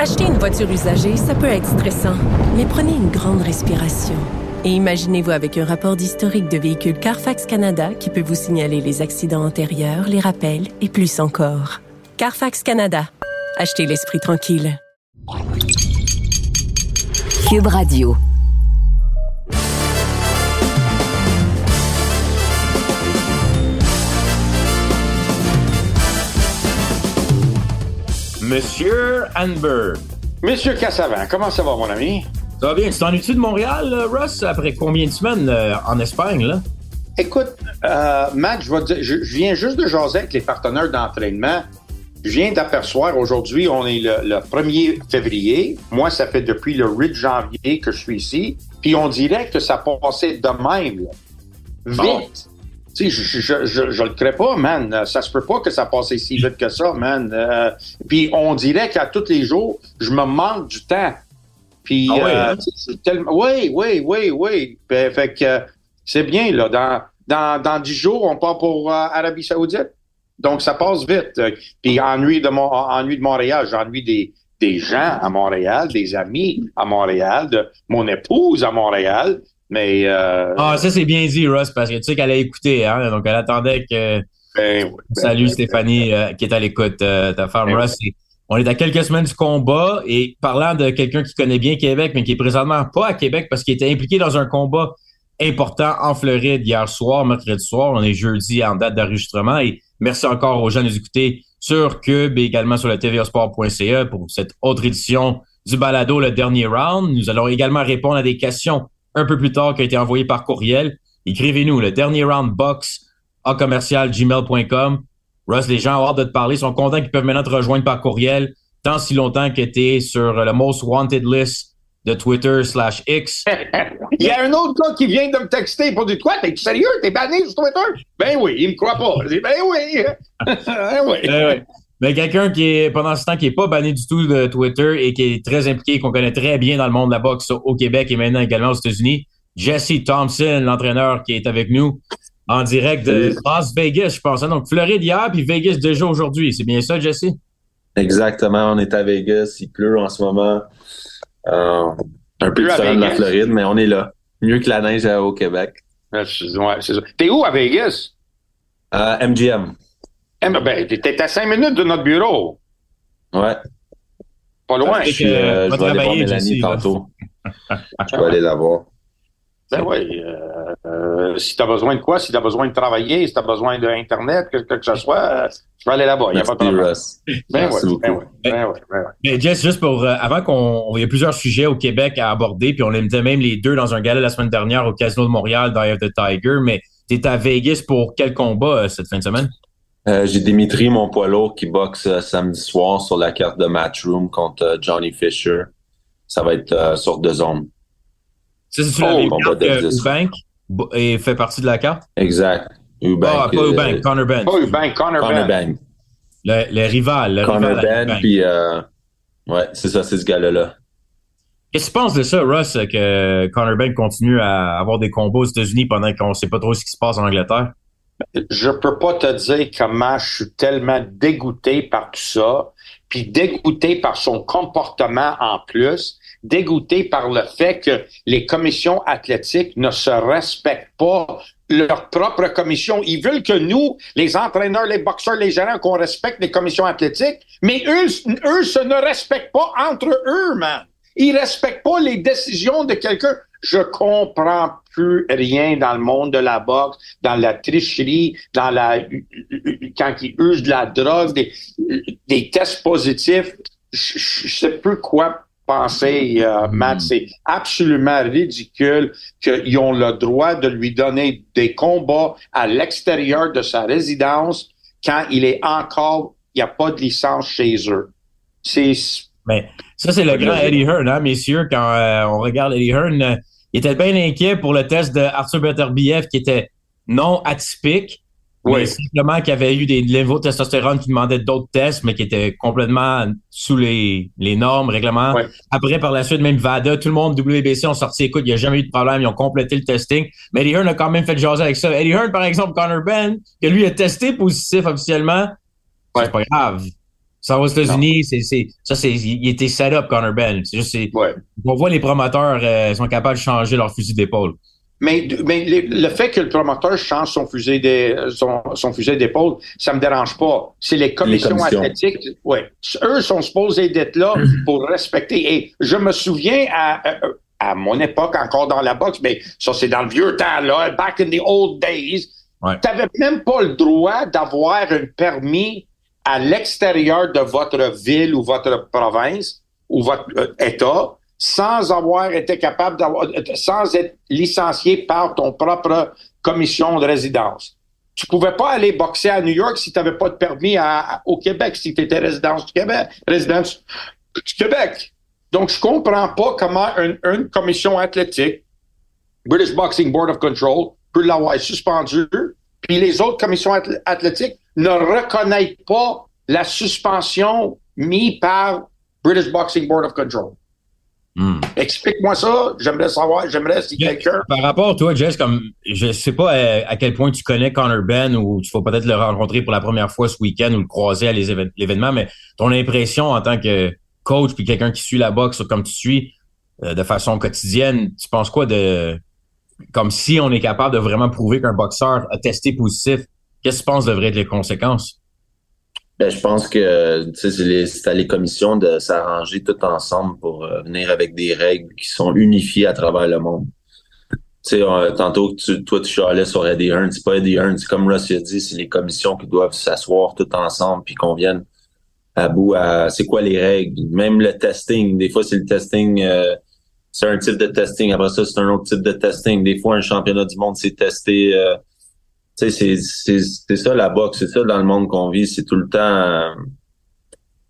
Acheter une voiture usagée, ça peut être stressant, mais prenez une grande respiration. Et imaginez-vous avec un rapport d'historique de véhicule Carfax Canada qui peut vous signaler les accidents antérieurs, les rappels et plus encore. Carfax Canada. Achetez l'esprit tranquille. Cube Radio. Monsieur Hanberg. Monsieur Cassavant, comment ça va, mon ami? Ça va bien. Tu t'ennuies-tu de Montréal, euh, Russ, après combien de semaines euh, en Espagne, là? Écoute, euh, Matt, je, vais te dire, je, je viens juste de jaser avec les partenaires d'entraînement. Je viens d'aperceoir, aujourd'hui, on est le, le 1er février. Moi, ça fait depuis le 8 janvier que je suis ici. Puis on dirait que ça passait de même, là. Vite. Sais, je, je, je, je le crée pas, man. Ça se peut pas que ça passe si vite que ça, man. Euh, puis on dirait qu'à tous les jours, je me manque du temps. Puis, Ah euh, hein? tellement... Oui, oui, oui, oui. Ben, fait que euh, c'est bien, là. Dans, dans, dans 10 jours, on part pour euh, Arabie Saoudite. Donc, ça passe vite. Puis, ennui de, Mon- ennui de Montréal, j'ennuie des, des gens à Montréal, des amis à Montréal, de mon épouse à Montréal. Mais, euh, Ah, ça, c'est bien dit, Russ, parce que tu sais qu'elle a écouté, hein? Donc, elle attendait que. ben, oui, ben, Salut, ben, Stéphanie, euh, qui est à l'écoute, euh, ta femme, Ben oui. Russ. On est à quelques semaines du combat et parlant de quelqu'un qui connaît bien Québec, mais qui est présentement pas à Québec parce qu'il était impliqué dans un combat important en Floride hier soir, mercredi soir. On est jeudi en date d'enregistrement et merci encore aux gens de nous écouter sur Cube et également sur le tvasport.ca pour cette autre édition du balado, le dernier round. Nous allons également répondre à des questions un peu plus tard qui ont été envoyées par courriel. Écrivez-nous le dernier round box à commercial gmail.com. Russ, les gens ont hâte de te parler, sont contents qu'ils peuvent maintenant te rejoindre par courriel, tant si longtemps que tu es sur le most wanted list de Twitter slash X. Il y a un autre gars qui vient de me texter pour dire Quoi, t'es sérieux? T'es banni sur Twitter? Ben oui, il me croit pas. Je dis, ben oui. ben oui. Mais quelqu'un qui est, pendant ce temps, qui est pas banni du tout de Twitter et qui est très impliqué, qu'on connaît très bien dans le monde de la boxe au Québec et maintenant également aux États-Unis, Jesse Thompson, l'entraîneur qui est avec nous en direct de Las Vegas, je pense. hein. Donc, Floride hier, puis Vegas déjà aujourd'hui. C'est bien ça, Jesse? Exactement, on est à Vegas, il pleut en ce moment. Euh, un peu différent de la. Floride, mais on est là. Mieux que la neige euh, au Québec. Ouais, c'est ça. T'es où à Vegas? Euh, MGM. Eh ben, ben, t'es à cinq minutes de notre bureau. Ouais. Pas loin. Je, suis, euh, va je vais aller voir travailler, Mélanie tantôt. je vais aller la voir. Ben oui. Euh, euh, si t'as besoin de quoi, si t'as besoin de travailler, si t'as besoin d'Internet, que, que, que ce soit, euh, je vais aller là-bas. Il n'y a pas de Merci, problème. Russ. Ben oui, beaucoup. ben oui, ben oui, ben oui. Mais Jess, juste pour euh, avant qu'on il y a plusieurs sujets au Québec à aborder, puis on les mettait même les deux dans un gala la semaine dernière au Casino de Montréal of the Tiger, mais tu es à Vegas pour quel combat euh, cette fin de semaine? Euh, J'ai Dimitri, mon poids lourd, qui boxe euh, samedi soir sur la carte de Matchroom contre euh, Johnny Fisher. Ça va être euh, sur deux zones. Ça, c'est-tu Oh, la même combat carte de que 10. Eubank? Bo- et fait partie de la carte? Exact. Eubank, Ah, pas euh, Eubank, Connor Ben. Oh, ben, Connor, Connor Ben. Ben. Le, le rival. Le Connor rival Ben, Eubank. puis euh, ouais, c'est ça, c'est ce gars-là. Qu'est-ce que tu penses de ça, Russ, que Connor Ben continue à avoir des combats aux États-Unis pendant qu'on sait pas trop ce qui se passe en Angleterre? Je peux pas te dire comment je suis tellement dégoûté par tout ça, puis dégoûté par son comportement en plus, dégoûté par le fait que les commissions athlétiques ne se respectent pas leur propre commission. Ils veulent que nous, les entraîneurs, les boxeurs, les gérants, qu'on respecte les commissions athlétiques, mais eux, eux se ne respectent pas entre eux, man. Ils respectent pas les décisions de quelqu'un. Je comprends plus rien dans le monde de la boxe, dans la tricherie, dans la quand ils usent de la drogue, des, des tests positifs. Je, je sais plus quoi penser, euh, Matt. C'est absolument ridicule qu'ils ont le droit de lui donner des combats à l'extérieur de sa résidence quand il est encore, il n'y a pas de licence chez eux. C'est Mais ça, c'est le grand Eddie Hearn, hein, messieurs. Quand euh, on regarde Eddie Hearn, euh, il était bien inquiet pour le test de Arthur Beterbiev qui était non atypique. Oui. simplement qu'il avait eu des niveaux de testostérone qui demandaient d'autres tests, mais qui étaient complètement sous les, les normes, règlements. Après, par la suite, même VADA, tout le monde, WBC, ont sorti, écoute, il n'y a jamais eu de problème, ils ont complété le testing. Mais Eddie Hearn a quand même fait jaser avec ça. Eddie Hearn, par exemple, Connor Ben, que lui a testé positif officiellement, c'est pas grave. Ça va aux États-Unis, c'est, c'est, ça, c'est, il était set up, Connor Ben. C'est juste, c'est, on voit les promoteurs euh, sont capables de changer leur fusil d'épaule. Mais, mais le fait que le promoteur change son fusil de, son, son fusil d'épaule, ça me dérange pas. C'est les commissions, athlétiques. Ouais. Eux sont supposés d'être là pour respecter. Et je me souviens à, à, mon époque, encore dans la boxe, mais ça, c'est dans le vieux temps, là, back in the old days. Ouais. Tu n'avais même pas le droit d'avoir un permis à l'extérieur de votre ville ou votre province ou votre euh, État sans avoir été capable d'avoir, sans être licencié par ton propre commission de résidence. Tu pouvais pas aller boxer à New York si tu n'avais pas de permis au Québec, si tu étais résidence du Québec, résidence du Québec. Donc, je comprends pas comment une, commission athlétique, British Boxing Board of Control, peut l'avoir suspendu, puis les autres commissions athlétiques ne reconnaissent pas la suspension mise par British Boxing Board of Control. Hmm. Explique-moi ça. J'aimerais savoir, j'aimerais si quelqu'un. Par rapport à toi, Jess, comme je sais pas euh, à, quel point tu connais Connor Ben ou tu vas peut-être le rencontrer pour la première fois ce week-end ou le croiser à l'événement, mais ton impression en tant que coach puis quelqu'un qui suit la boxe comme tu suis euh, de façon quotidienne, tu penses quoi de comme si on est capable de vraiment prouver qu'un boxeur a testé positif, qu'est-ce que tu penses devraient être les conséquences? Ben, je pense que c'est à les commissions de s'arranger tout ensemble pour euh, venir avec des règles qui sont unifiées à travers le monde. Sais, tantôt, tu, toi, tu chialais sur Eddie Hearn. C'est pas Eddie Hearn. C'est comme Ross a dit, c'est les commissions qui doivent s'asseoir tout ensemble puis qu'on vienne à bout à c'est quoi les règles? Même le testing. Des fois, c'est le testing... Euh, c'est un type de testing. Après ça, c'est un autre type de testing. Des fois, un championnat du monde, c'est testé... Euh, c'est c'est ça la boxe, c'est ça dans le monde qu'on vit, c'est tout le temps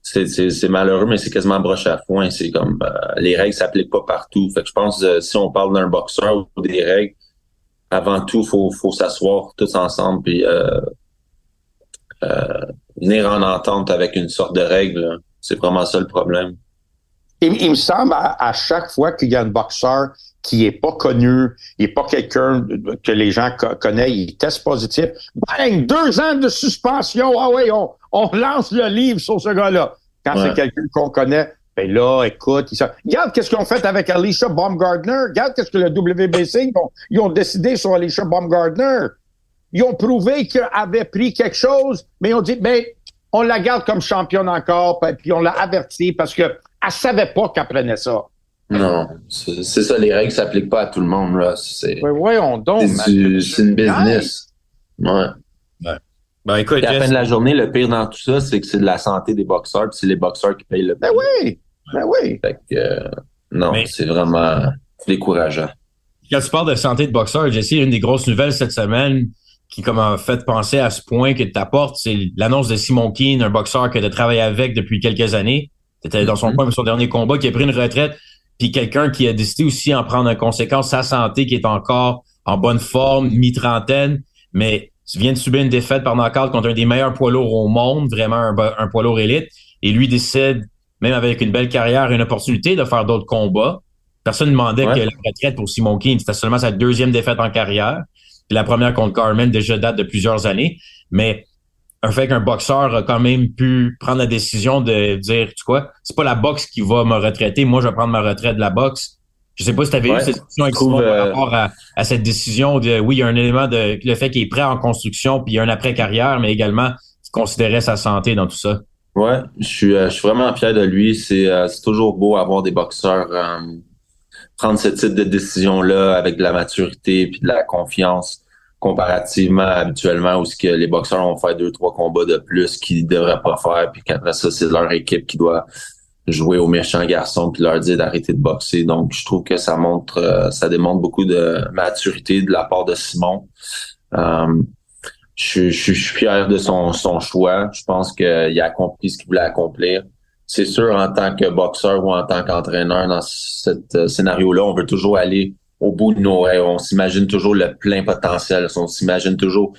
c'est malheureux mais c'est quasiment broche à foin, c'est comme euh, les règles s'appliquent pas partout. Fait que je pense euh, si on parle d'un boxeur ou des règles, avant tout faut faut s'asseoir tous ensemble puis euh, venir en entente avec une sorte de règle. C'est vraiment ça le problème. Il, me semble à chaque fois qu'il y a un boxeur qui est pas connu, il est pas quelqu'un que les gens connaissent, il teste positif. Bang! Deux ans de suspension. Ah oui, on, on lance le livre sur ce gars-là. Quand c'est quelqu'un qu'on connaît, ben là, écoute, ils regarde qu'est-ce qu'ils ont fait avec Alicia Baumgardner. Regarde qu'est-ce que le WBC, ils ont, décidé sur Alicia Baumgardner. Ils ont prouvé qu'elle avait pris quelque chose, mais ils ont dit, ben, on la garde comme championne encore, puis on l'a averti parce que elle savait pas qu'elle prenait ça. Non, c'est ça, les règles s'appliquent pas à tout le monde, là. C'est ouais, voyons donc. C'est une business. Ouais. ouais. Ben, écoute, à la fin de la journée, le pire dans tout ça, c'est que c'est de la santé des boxeurs, puis c'est les boxeurs qui payent le ben prix. Ben oui, ben oui. Fait que, euh, non, c'est vraiment décourageant. Quand tu parles de santé de boxeurs, Jesse, une des grosses nouvelles cette semaine qui m'a fait penser à ce point que tu apportes, c'est l'annonce de Simon Keane, un boxeur que tu as travaillé avec depuis quelques années. C'était dans son, mm-hmm. son dernier combat, qui a pris une retraite puis quelqu'un qui a décidé aussi en prendre en conséquence sa santé, qui est encore en bonne forme, mi-trentaine, mais vient de subir une défaite par knockout contre un des meilleurs poids lourds au monde, vraiment un, poids lourd élite, et lui décide, même avec une belle carrière, une opportunité de faire d'autres combats. Personne ne demandait que la retraite pour Simon King, c'était seulement sa deuxième défaite en carrière. Puis la première contre Carmen déjà date de plusieurs années. Mais un fait qu'un boxeur a quand même pu prendre la décision de dire, tu quoi, c'est pas la boxe qui va me retraiter, moi je vais prendre ma retraite de la boxe. Je sais pas si tu avais eu cette discussion avec par euh, rapport à, cette décision de, oui, il y a un élément de le fait qu'il est prêt en construction, puis il y a un après-carrière, mais également il considérait sa santé dans tout ça. Ouais, je suis, euh, je suis vraiment fier de lui. C'est euh, toujours beau avoir des boxeurs prendre ce type de décision-là avec de la maturité puis de la confiance comparativement habituellement où ce que les boxeurs vont faire deux trois combats de plus qu'ils devraient pas faire puis qu'après ça c'est leur équipe qui doit jouer aux méchants garçons puis leur dire d'arrêter de boxer. Donc je trouve que ça montre euh, ça démontre beaucoup de maturité de la part de Simon. Euh, je, suis fier de son, son choix. Je pense qu'il a accompli ce qu'il voulait accomplir. C'est sûr, en tant que boxeur ou en tant qu'entraîneur dans ce euh, scénario-là, on veut toujours aller au bout de nos rêves. On s'imagine toujours le plein potentiel. On s'imagine toujours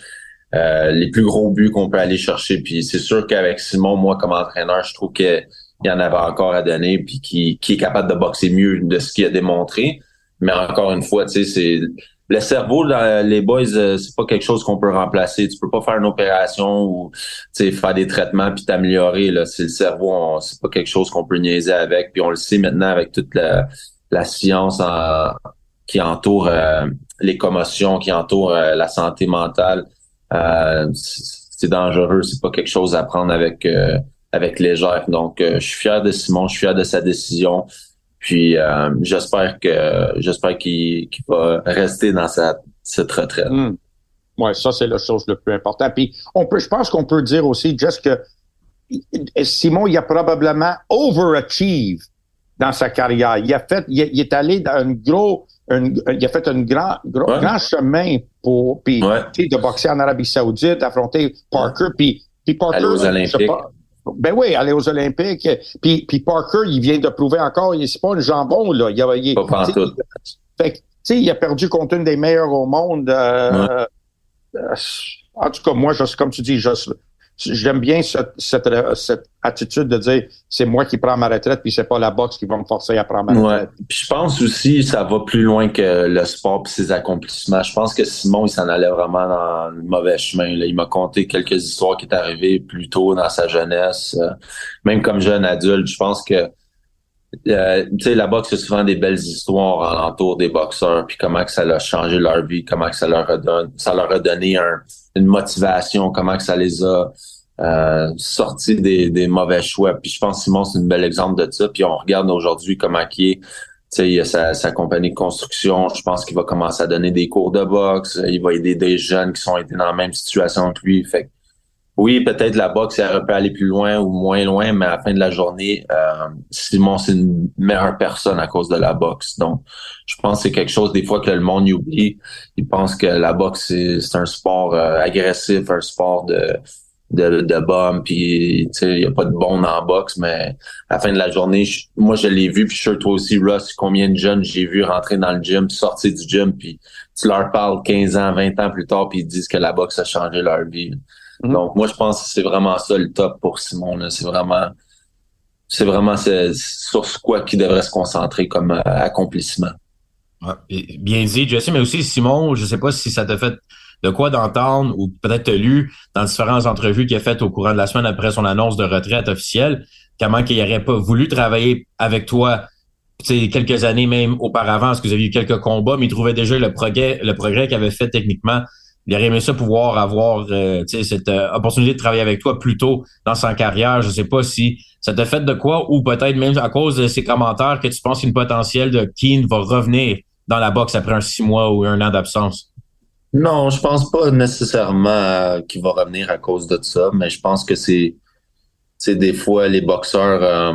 euh, les plus gros buts qu'on peut aller chercher. Puis c'est sûr qu'avec Simon, moi, comme entraîneur, je trouve qu'il y en avait encore à donner, puis qui, qui est capable de boxer mieux de ce qu'il a démontré. Mais encore une fois, tu sais, c'est le cerveau, les boys, euh, c'est pas quelque chose qu'on peut remplacer. Tu peux pas faire une opération ou faire des traitements puis t'améliorer. Là, c'est le cerveau, c'est pas quelque chose qu'on peut niaiser avec. Puis on le sait maintenant avec toute la, la science qui entoure euh, les commotions, qui entoure euh, la santé mentale. c'est dangereux. C'est pas quelque chose à prendre avec avec légère. Donc, je suis fier de Simon. Je suis fier de sa décision. Puis euh, j'espère que j'espère qu'il va rester dans sa, cette retraite. Hmm. Ouais, ça c'est la chose le plus important. Puis on peut, je pense qu'on peut dire aussi juste que Simon, il a probablement overachieved dans sa carrière. Il a fait, il, est allé dans un gros, il a fait un grand, grand chemin pour, puis de boxer en Arabie Saoudite, affronter Parker, puis, puis Parker, aller aux Olympiques. Ben oui, aller aux Olympiques. Puis, puis Parker, il vient de prouver encore, il c'est pas un jambon, là. Il, a, il, pas tout. Fait tu sais, il a perdu contre une des meilleures au monde. Euh, euh, en tout cas, moi, je, comme tu dis, je, j'aime bien cette, cette, cette, attitude de dire c'est moi qui prends ma retraite puis c'est pas la boxe qui va me forcer à prendre ma retraite. Ouais. Puis je pense aussi ça va plus loin que le sport et ses accomplissements. Je pense que Simon il s'en allait vraiment dans le mauvais chemin. Là. Il m'a conté quelques histoires qui est arrivées plus tôt dans sa jeunesse, euh, même comme jeune adulte. Je pense que euh, tu sais, la boxe, c'est souvent des belles histoires alentour des boxeurs, puis comment que ça a changé leur vie, comment que ça leur a donné, ça leur a donné un, une motivation, comment que ça les a euh, sortis des, des mauvais choix. Puis je pense Simon, c'est un bel exemple de ça. Puis on regarde aujourd'hui comment il est. sais, il a sa, sa, compagnie de construction. Je pense qu'il va commencer à donner des cours de boxe. Il va aider des jeunes qui sont été dans la même situation que lui. Fait oui, peut-être la boxe, elle peut aller plus loin ou moins loin, mais à la fin de la journée, euh, Simon, c'est une meilleure personne à cause de la boxe. Donc, je pense que c'est quelque chose des fois que le monde oublie. Il pense que la boxe, c'est un sport euh, agressif, un sport de de, de bombe, puis il n'y a pas de bon en boxe, mais à la fin de la journée, moi je l'ai vu, puis je suis toi aussi, Russ, combien de jeunes j'ai vu rentrer dans le gym, sortir du gym, puis tu leur parles 15 ans, 20 ans plus tard, puis ils disent que la boxe a changé leur vie. Mm-hmm. Donc, moi, je pense que c'est vraiment ça le top pour Simon. C'est vraiment, c'est vraiment sur quoi qu'il devrait se concentrer comme euh, accomplissement. bien dit, Jesse, mais aussi Simon, je sais pas si ça t'a fait de quoi d'entendre ou peut-être lu dans différentes entrevues qu'il a faites au courant de la semaine après son annonce de retraite officielle, comment qu'il n'aurait pas voulu travailler avec toi quelques années même auparavant, parce que vous avez eu quelques combats, mais il trouvait déjà le progrès, le progrès qu'il avait fait techniquement il aurait aimé ça pouvoir avoir euh, cette euh, opportunité de travailler avec toi plus tôt dans sa carrière. Je sais pas si ça t'a fait de quoi ou peut-être même à cause de ses commentaires que tu penses qu'une potentiel de Keane va revenir dans la boxe après un six mois ou un an d'absence. Non, je pense pas nécessairement euh, qu'il va revenir à cause de ça, mais je pense que c'est c'est des fois les boxeurs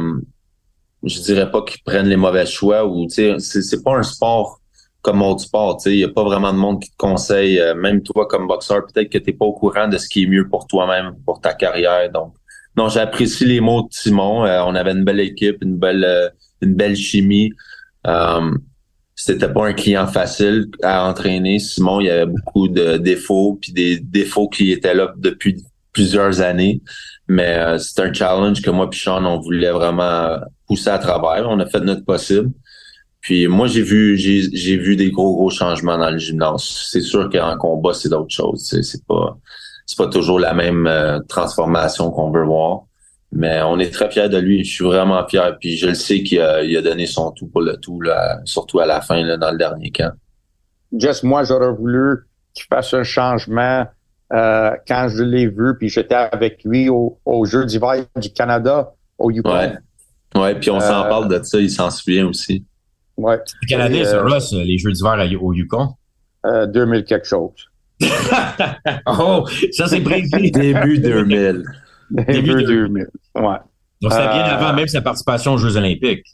je dirais pas qu'ils prennent les mauvais choix ou sais c'est pas un sport comme autre sport. Il n'y a pas vraiment de monde qui te conseille, euh, même toi comme boxeur, peut-être que tu n'es pas au courant de ce qui est mieux pour toi-même, pour ta carrière. Donc, non, j'apprécie les mots de Simon. Euh, on avait une belle équipe, une belle, euh, une belle chimie. C'était pas un client facile à entraîner. Simon, il y avait beaucoup de défauts, puis des défauts qui étaient là depuis plusieurs années. Mais c'est un challenge que moi et Sean, on voulait vraiment pousser à travers. On a fait notre possible. Puis moi, j'ai vu j'ai vu des gros, gros changements dans le gymnase. C'est sûr qu'en combat, c'est d'autres choses. C'est pas c'est pas toujours la même euh, transformation qu'on veut voir. Mais on est très fiers de lui. Je suis vraiment fier. Puis je le sais qu'il a, il a donné son tout pour le tout, là, surtout à la fin, là, dans le dernier camp. Just moi, j'aurais voulu qu'il fasse un changement euh, quand je l'ai vu, puis j'étais avec lui au, au Jeux d'hiver du Canada, au Yukon. Ouais. Ouais, puis on s'en euh, parle de ça, il s'en souvient aussi. Ouais. C'est quelle année, ça, Russ, les Jeux d'hiver au Yukon? Euh, 2000 quelque chose. oh, ça c'est précis. Début 2000. Début 2000, ouais. Donc, c'était bien euh, avant même sa participation aux Jeux olympiques.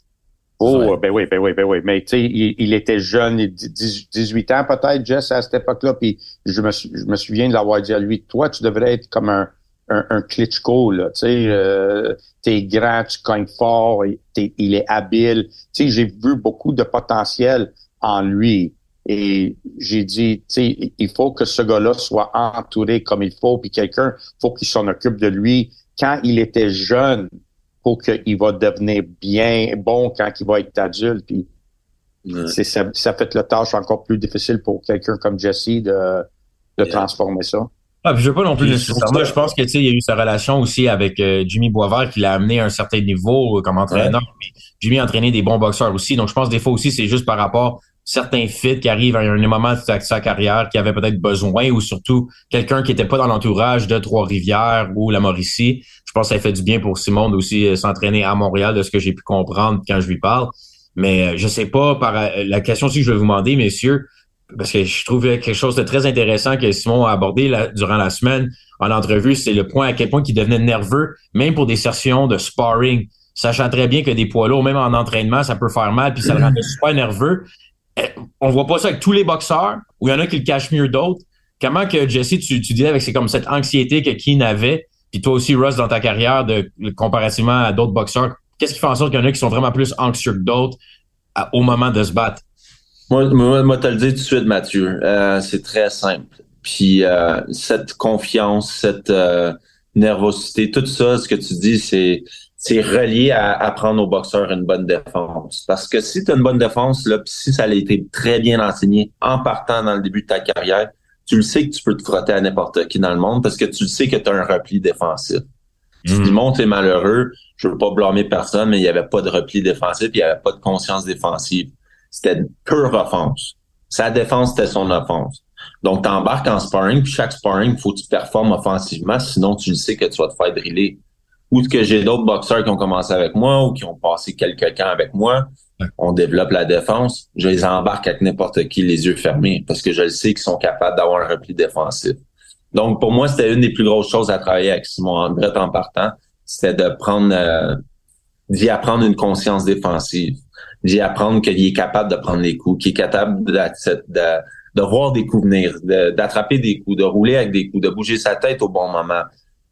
Oh, ben oui, ben oui, ben oui. Mais tu sais, il, était jeune, 18 ans peut-être, Jess, à cette époque-là. Puis je me, je me souviens de l'avoir dit à lui, toi, tu devrais être comme un, un, un Klitschko, là, tu sais, euh, t'es grand, tu cognes fort, il est habile. Tu sais, j'ai vu beaucoup de potentiel en lui. Et j'ai dit, tu sais, il faut que ce gars-là soit entouré comme il faut, puis quelqu'un, faut qu'il s'en occupe de lui quand il était jeune, pour qu'il va devenir bien bon quand il va être adulte. Puis c'est ça, ça fait la tâche encore plus difficile pour quelqu'un comme Jesse de, de transformer ça. Ah, puis je veux pas non plus nécessairement. Je pense que tu sais, il y a eu sa relation aussi avec euh, Jimmy Boisvert qui l'a amené à un certain niveau euh, comme entraîneur. Jimmy a entraîné des bons boxeurs aussi. Donc je pense des fois aussi c'est juste par rapport à certains fits qui arrivent à un moment de sa, carrière qui avait peut-être besoin ou surtout quelqu'un qui était pas dans l'entourage de Trois-Rivières ou la Mauricie. Je pense que ça fait du bien pour Simone aussi euh, s'entraîner à Montréal de ce que j'ai pu comprendre quand je lui parle. Mais je sais pas par la question aussi que je vais vous demander, messieurs, parce que je trouvais quelque chose de très intéressant que Simon a abordé durant la semaine en entrevue, c'est le point à quel point il devenait nerveux, même pour des sessions de sparring, sachant très bien que des poids lourds, même en entraînement, ça peut faire mal, puis ça le rendait super nerveux. Eh, on voit pas ça avec tous les boxeurs, où il y en a qui le cachent mieux d'autres. Comment que Jesse, tu, tu disais avec c'est comme cette anxiété que Keane avait, puis toi aussi, Russ, dans ta carrière, de comparativement à d'autres boxeurs, qu'est-ce qui fait en sorte qu'il y en a qui sont vraiment plus anxieux que d'autres au moment de se battre? Moi, moi, moi te le dis tout de suite, Mathieu. Euh, c'est très simple. Puis euh, cette confiance, cette euh, nervosité, tout ça, ce que tu dis, c'est c'est relié à apprendre aux boxeurs une bonne défense. Parce que si tu as une bonne défense, là, pis si ça a été très bien enseigné en partant dans le début de ta carrière, tu le sais que tu peux te frotter à n'importe qui dans le monde parce que tu le sais que tu as un repli défensif. Si le monde est malheureux, je veux pas blâmer personne, mais il n'y avait pas de repli défensif, il n'y avait pas de conscience défensive c'était pure offense. Sa défense, c'était son offense. Donc, tu embarques en sparring, puis chaque sparring, il faut que tu performes offensivement, sinon tu le sais que tu vas te faire driller. Ou que j'ai d'autres boxeurs qui ont commencé avec moi ou qui ont passé quelques temps avec moi, on développe la défense, je les embarque avec n'importe qui les yeux fermés parce que je le sais qu'ils sont capables d'avoir un repli défensif. Donc, pour moi, c'était une des plus grosses choses à travailler avec Simon Andrette en partant, c'était de prendre, euh, d'y apprendre une conscience défensive d'y apprendre qu'il est capable de prendre les coups, qu'il est capable de, de, de voir des coups venir, d'attraper des coups, de rouler avec des coups, de bouger sa tête au bon moment.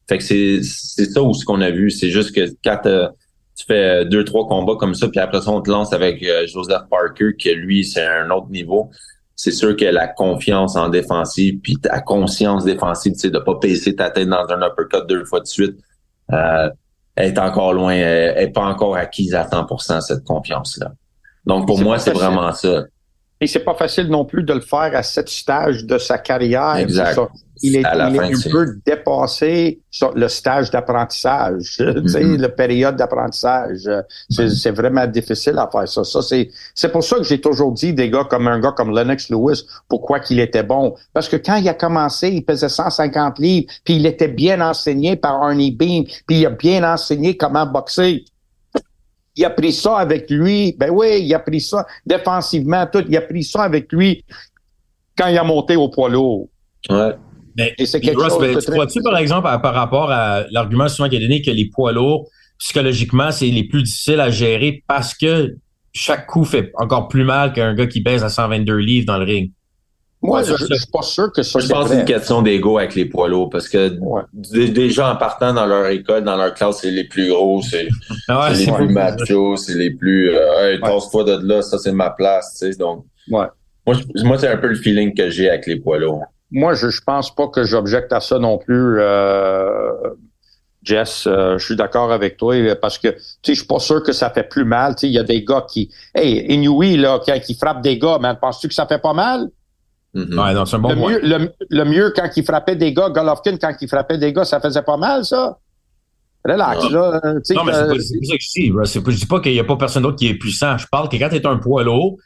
Fait que c'est c'est ça où ce qu'on a vu, c'est juste que quand euh, tu fais deux trois combats comme ça, puis après ça on te lance avec euh, Joseph Parker, que lui c'est un autre niveau. C'est sûr que la confiance en défensive, puis ta conscience défensive, tu sais, de pas baisser ta tête dans un uppercut deux fois de suite, euh, est encore loin, elle est pas encore acquise à 100% cette confiance-là. Donc pour moi, c'est vraiment ça. Et c'est pas facile non plus de le faire à cet stage de sa carrière. Exact. Il est, il est un peu dépassé sur le stage d'apprentissage, mm la période d'apprentissage. C'est vraiment difficile à faire ça. ça c'est, c'est pour ça que j'ai toujours dit des gars comme un gars comme Lennox Lewis, pourquoi qu'il était bon. Parce que quand il a commencé, il pesait 150 livres, puis il était bien enseigné par Arnie Beam, puis il a bien enseigné comment boxer il a pris ça avec lui. Ben oui, il a pris ça défensivement, tout. Il a pris ça avec lui quand il a monté au poids lourd. Ouais. Mais, Et c'est quelque chose tu crois-tu, par exemple, par rapport à l'argument souvent qui est donné que les poids lourds, psychologiquement, c'est les plus difficiles à gérer parce que chaque coup fait encore plus mal qu'un gars qui pèse à 122 livres dans le ring? Moi, je, je, suis pas sûr que ça. Je pense que c'est une question d'ego avec les poids lourds parce que des, gens en partant dans leur école, dans leur classe, c'est les plus gros, c'est les plus machos, c'est les plus euh, hey, toi de là, ça c'est ma place, tu sais. Donc, ouais. moi, moi c'est un peu le feeling que j'ai avec les poids lourds. Moi, je, je pense pas que j'objecte à ça non plus. Euh, Jess, euh, je suis d'accord avec toi parce que tu sais, je suis pas sûr que ça fait plus mal. Tu sais, il y a des gars qui, hey, Inouï là, qui, qui frappe des gars, mais penses-tu que ça fait pas mal? Mm-hmm. bon le, mieux, le, mieux, quand il frappait des gars, Golovkin, quand il frappait des gars, ça faisait pas mal, ça? Relax, là. Non, mais c'est pas, ça que je dis. Je dis pas qu'il n'y a pas personne d'autre qui est puissant. Je parle que quand tu es un poids lourd,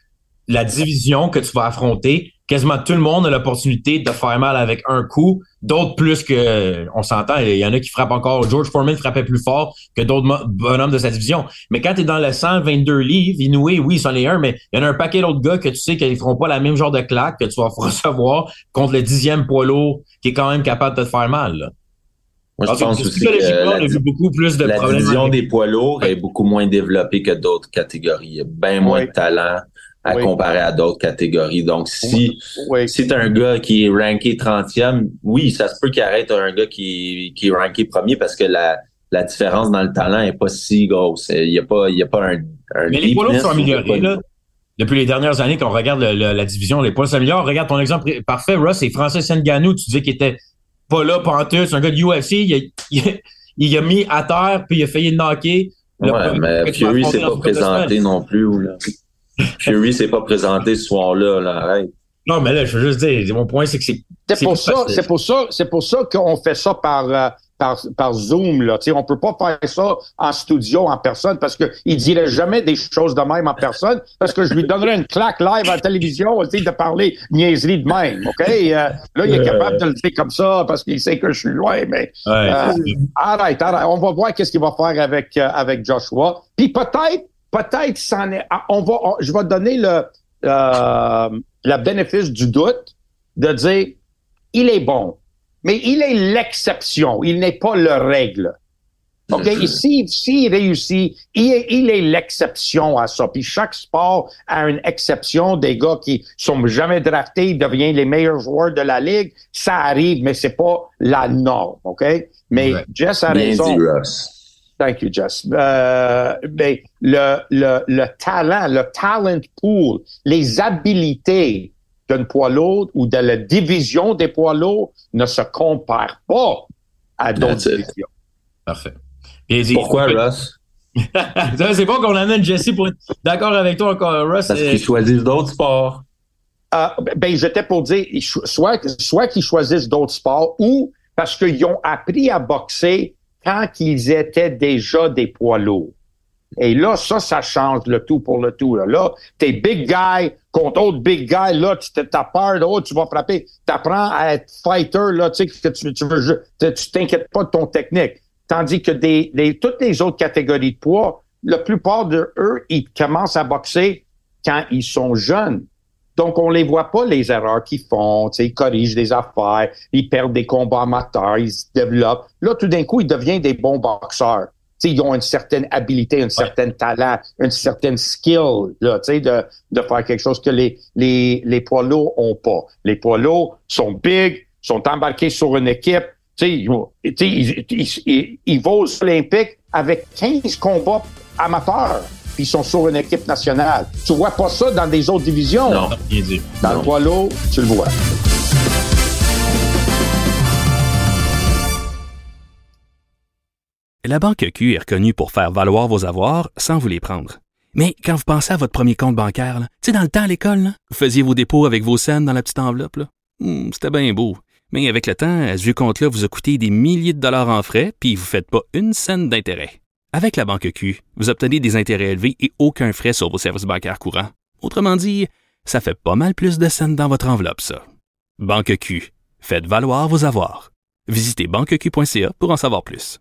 la division que tu vas affronter, quasiment tout le monde a l'opportunité de faire mal avec un coup, d'autres plus que, on s'entend, il y en a qui frappent encore. George Foreman frappait plus fort que d'autres bonhommes de sa division. Mais quand tu es dans le 122 livres, Inoué, oui, c'en est un, mais il y en a un paquet d'autres gars que tu sais qu'ils feront pas la même genre de claque que tu vas recevoir contre le dixième poids lourd qui est quand même capable de te faire mal. Là. Moi, je pense aussi que la, vu beaucoup plus de la division des poids lourds est beaucoup moins développée que d'autres catégories. Il y a bien moins de talent à Oui. comparer à d'autres catégories. Donc, si, Oui. si t'as un gars qui est ranké 30e, oui, ça se peut qu'il arrête un gars qui, qui est ranké premier parce que la, la différence dans le talent est pas si grosse. Il y a pas, il y a pas un, un Mais les poids lourds sont améliorés, là. Depuis les dernières années qu'on regarde le- le- la division, les poids s'améliorent. Regarde ton exemple parfait, Russ, c'est Francis Ngannou. Tu disais qu'il était pas là, pantoute. C'est un gars de UFC. Il a, il, a, il a mis à terre, puis il a failli le knocker. Ouais, mais Fury s'est pas présenté non plus. Là. Fury s'est pas présenté ce soir-là. Là, arrête. Non, mais là, je veux juste dire, mon point, c'est que c'est. C'est pour ça, c'est pour ça, c'est pour ça qu'on fait ça par, euh, par, par Zoom, là. Tu sais, on peut pas faire ça en studio, en personne, parce que il dirait jamais des choses de même en personne, parce que je lui donnerais une claque live à la télévision, de parler niaiserie de même, OK? Euh, là, il est capable de le dire comme ça, parce qu'il sait que je suis loin, mais Ouais. euh, arrête, arrête. On va voir qu'est-ce qu'il va faire avec, euh, avec Joshua. Puis peut-être, peut-être, est, ah, on va, on- je vais donner le, euh, le bénéfice du doute de dire, il est bon, mais il est l'exception, il n'est pas le règle. OK? Ici, s'il réussit, il est, il est l'exception à ça. Puis chaque sport a une exception des gars qui sont jamais draftés, ils deviennent les meilleurs joueurs de la ligue. Ça arrive, mais c'est pas la norme. OK? Mais Ouais. Jess a Bien raison. dit. Thank you, Jess. Euh, mais le, le, le talent, le talent pool, les habilités d'un poids lourd ou de la division des poids lourds ne se comparent pas à d'autres divisions. Parfait. Dit- Pourquoi, Russ? C'est bon qu'on amène Jesse pour être d'accord avec toi encore, Russ. Parce qu'ils choisissent d'autres sports. Euh, ben, j'étais pour dire, soit, soit qu'ils choisissent d'autres sports ou parce qu'ils ont appris à boxer quand ils étaient déjà des poids lourds. Et là, ça, ça change le tout pour le tout. Là, là t'es big guy contre autre big guy. Là, tu t'as peur de, oh, tu vas frapper. T'apprends à être fighter. Là, tu sais, que tu, tu veux, tu t'inquiètes pas de ton technique. Tandis que des, des, toutes les autres catégories de poids, la plupart de eux, ils commencent à boxer quand ils sont jeunes. Donc, on les voit pas, les erreurs qu'ils font. Ils corrigent des affaires, ils perdent des combats amateurs, ils se développent. Là, tout d'un coup, ils deviennent des bons boxeurs. Tu sais, ils ont une certaine habilité, un certain talent, une certaine skill, là, de, de faire quelque chose que les, les, les poids ont pas. Les poids sont big, sont embarqués sur une équipe. Tu sais, ils, vont- tu sais, ils, ils, ils- ils vont aux Olympiques avec 15 combats amateurs, puis ils sont sur une équipe nationale. Tu vois pas ça dans des autres divisions. Non. Bien dit. Dans Non. le poids lourd, tu le vois. La Banque Q est reconnue pour faire valoir vos avoirs sans vous les prendre. Mais quand vous pensez à votre premier compte bancaire, tu sais, dans le temps à l'école, là, vous faisiez vos dépôts avec vos scènes dans la petite enveloppe. là. Hmm, C'était bien beau. Mais avec le temps, ce vieux compte-là vous a coûté des milliers de dollars en frais, puis vous ne faites pas une scène d'intérêt. Avec la Banque Q, vous obtenez des intérêts élevés et aucun frais sur vos services bancaires courants. Autrement dit, ça fait pas mal plus de scènes dans votre enveloppe, ça. Banque Q. Faites valoir vos avoirs. Visitez banqueq.ca pour en savoir plus.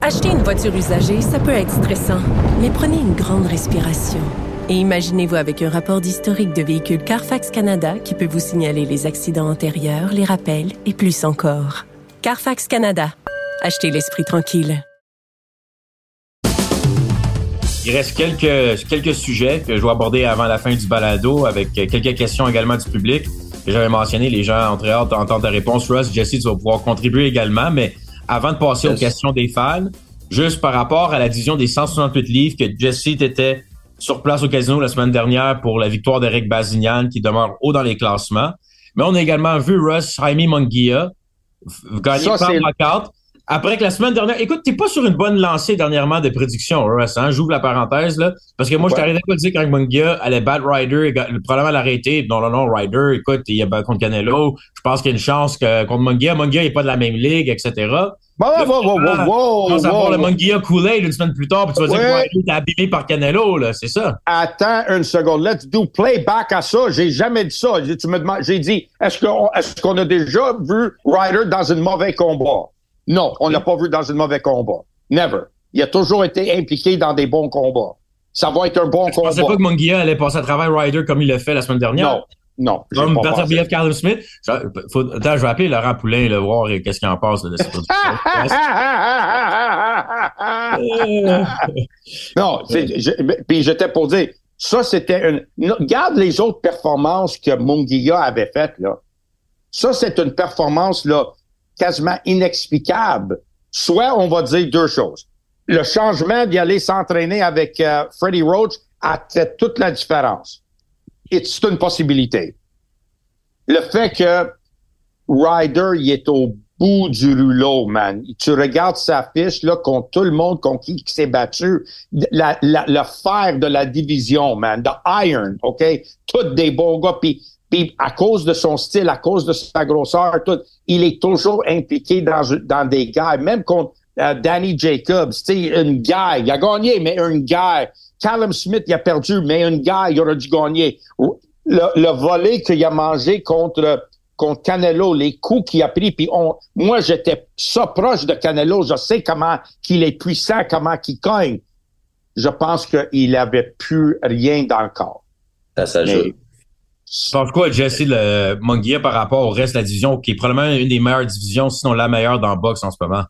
Acheter une voiture usagée, ça peut être stressant, mais prenez une grande respiration. Et imaginez-vous avec un rapport d'historique de véhicule Carfax Canada qui peut vous signaler les accidents antérieurs, les rappels et plus encore. Carfax Canada. Achetez l'esprit tranquille. Il reste quelques, quelques sujets que je vais aborder avant la fin du balado avec quelques questions également du public. Que J'avais mentionné, les gens ont très hâte d'entendre ta réponse. Russ, Jesse, tu vas pouvoir contribuer également. Mais avant de passer aux questions des fans, juste par rapport à la division des 168 livres que Jesse était sur place au casino la semaine dernière pour la victoire d'Eric Bazignan qui demeure haut dans les classements. Mais on a également vu Russ Jaime Monguia f- gagner par knockout. Après que la semaine dernière, écoute, t'es pas sur une bonne lancée dernièrement de prédiction, Russ, hein? J'ouvre la parenthèse, là. Parce que moi, je Ouais. t'arrivais pas à dire qu'Eric Monguia allait battre Ryder, le probablement l'arrêter. Non, non, non, Ryder, écoute, il a battu contre Canelo. Je pense qu'il y a une chance que contre Monguia, Monguia n'est pas de la même ligue, etc. Bon, wow, wow, Tu vas avoir wow, le wow. Monguia Kool-Aid une semaine plus tard, puis tu vas dire que Ryder était abîmé par Canelo, là. C'est ça? Attends une seconde. Let's do playback à ça. J'ai jamais dit ça. Tu me demandes, j'ai dit, est-ce qu'on, est-ce qu'on a déjà vu Ryder dans un mauvais combat? Non, on l'a pas vu dans un mauvais combat. Never. Il a toujours été impliqué dans des bons combats. Ça va être un bon Je pensais combat. pas que Monguia allait passer à travers Ryder comme il l'a fait la semaine dernière. Non, non. Comme Carlos Smith. Je, faut- attends, je vais appeler Laurent Poulain, le voir euh, qu'est-ce qu'il en pense de cette production. non, puis j'étais pour dire, Ça, c'était une... Regarde les autres performances que Munguia avait faites, là. Ça, c'est une performance, là, quasiment inexplicable. Soit, on va dire deux choses. Le changement d'y aller s'entraîner avec euh, Freddie Roach a fait toute la différence. C'est une possibilité. Le fait que Ryder, il est au bout du rouleau, man. Tu regardes sa fiche, là, contre tout le monde contre qui s'est battu. La, la, le fer de la division, man. The iron, OK? Tous des bons gars. Puis, puis à cause de son style, à cause de sa grosseur, tout, il est toujours impliqué dans, dans des guerres. Même contre euh, Danny Jacobs, tu sais, une guerre. Il a gagné, mais une guerre. Callum Smith, il a perdu, mais une guerre, il aurait dû gagner. Le, le volet qu'il a mangé contre contre Canelo, les coups qu'il a pris, puis on, moi j'étais ça proche de Canelo, je sais comment qu'il est puissant, comment qu'il cogne. Je pense qu'il avait plus rien dans le corps. Ça s'ajoute. Tu penses quoi, Jesse, le Munguia par rapport au reste de la division, qui est probablement une des meilleures divisions, sinon la meilleure dans le boxe en ce moment?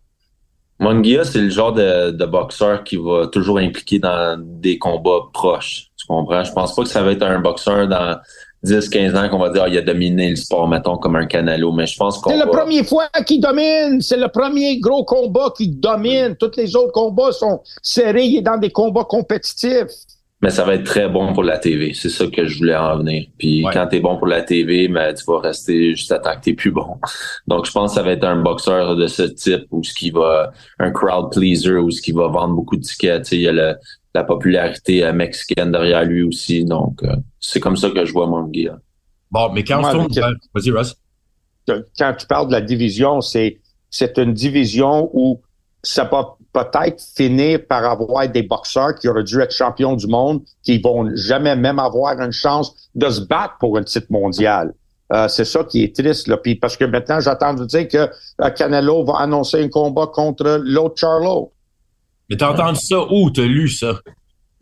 Munguia, c'est le genre de, de, boxeur qui va toujours impliquer dans des combats proches. Tu comprends? Je pense pas que ça va être un boxeur dans 10, 15 ans qu'on va dire, ah, il a dominé le sport, mettons, comme un canalo. Mais je pense qu'on C'est la première fois qu'il domine. C'est le premier gros combat qui domine. Tous les autres combats sont serrés. Il est dans des combats compétitifs. Mais ça va être très bon pour la TV. C'est ça que je voulais en venir. Puis ouais. quand t'es bon pour la TV, mais tu vas rester juste à temps que t'es plus bon. Donc je pense que ça va être un boxeur de ce type ou ce qui va un crowd pleaser ou ce qui va vendre beaucoup de tickets. il y a le, la popularité euh, mexicaine derrière lui aussi. Donc, euh, c'est comme ça que je vois mon guide. Bon, mais quand on tourne... Vas-y, Russ. Quand tu parles de la division, c'est, c'est une division où ça va peut-être finir par avoir des boxeurs qui auraient dû être champions du monde, qui vont jamais même avoir une chance de se battre pour un titre mondial. Euh, c'est ça qui est triste. Là. Puis parce que maintenant, j'attends de dire que Canelo va annoncer un combat contre l'autre Charlo. Mais t'as entendu ça où? T'as lu ça?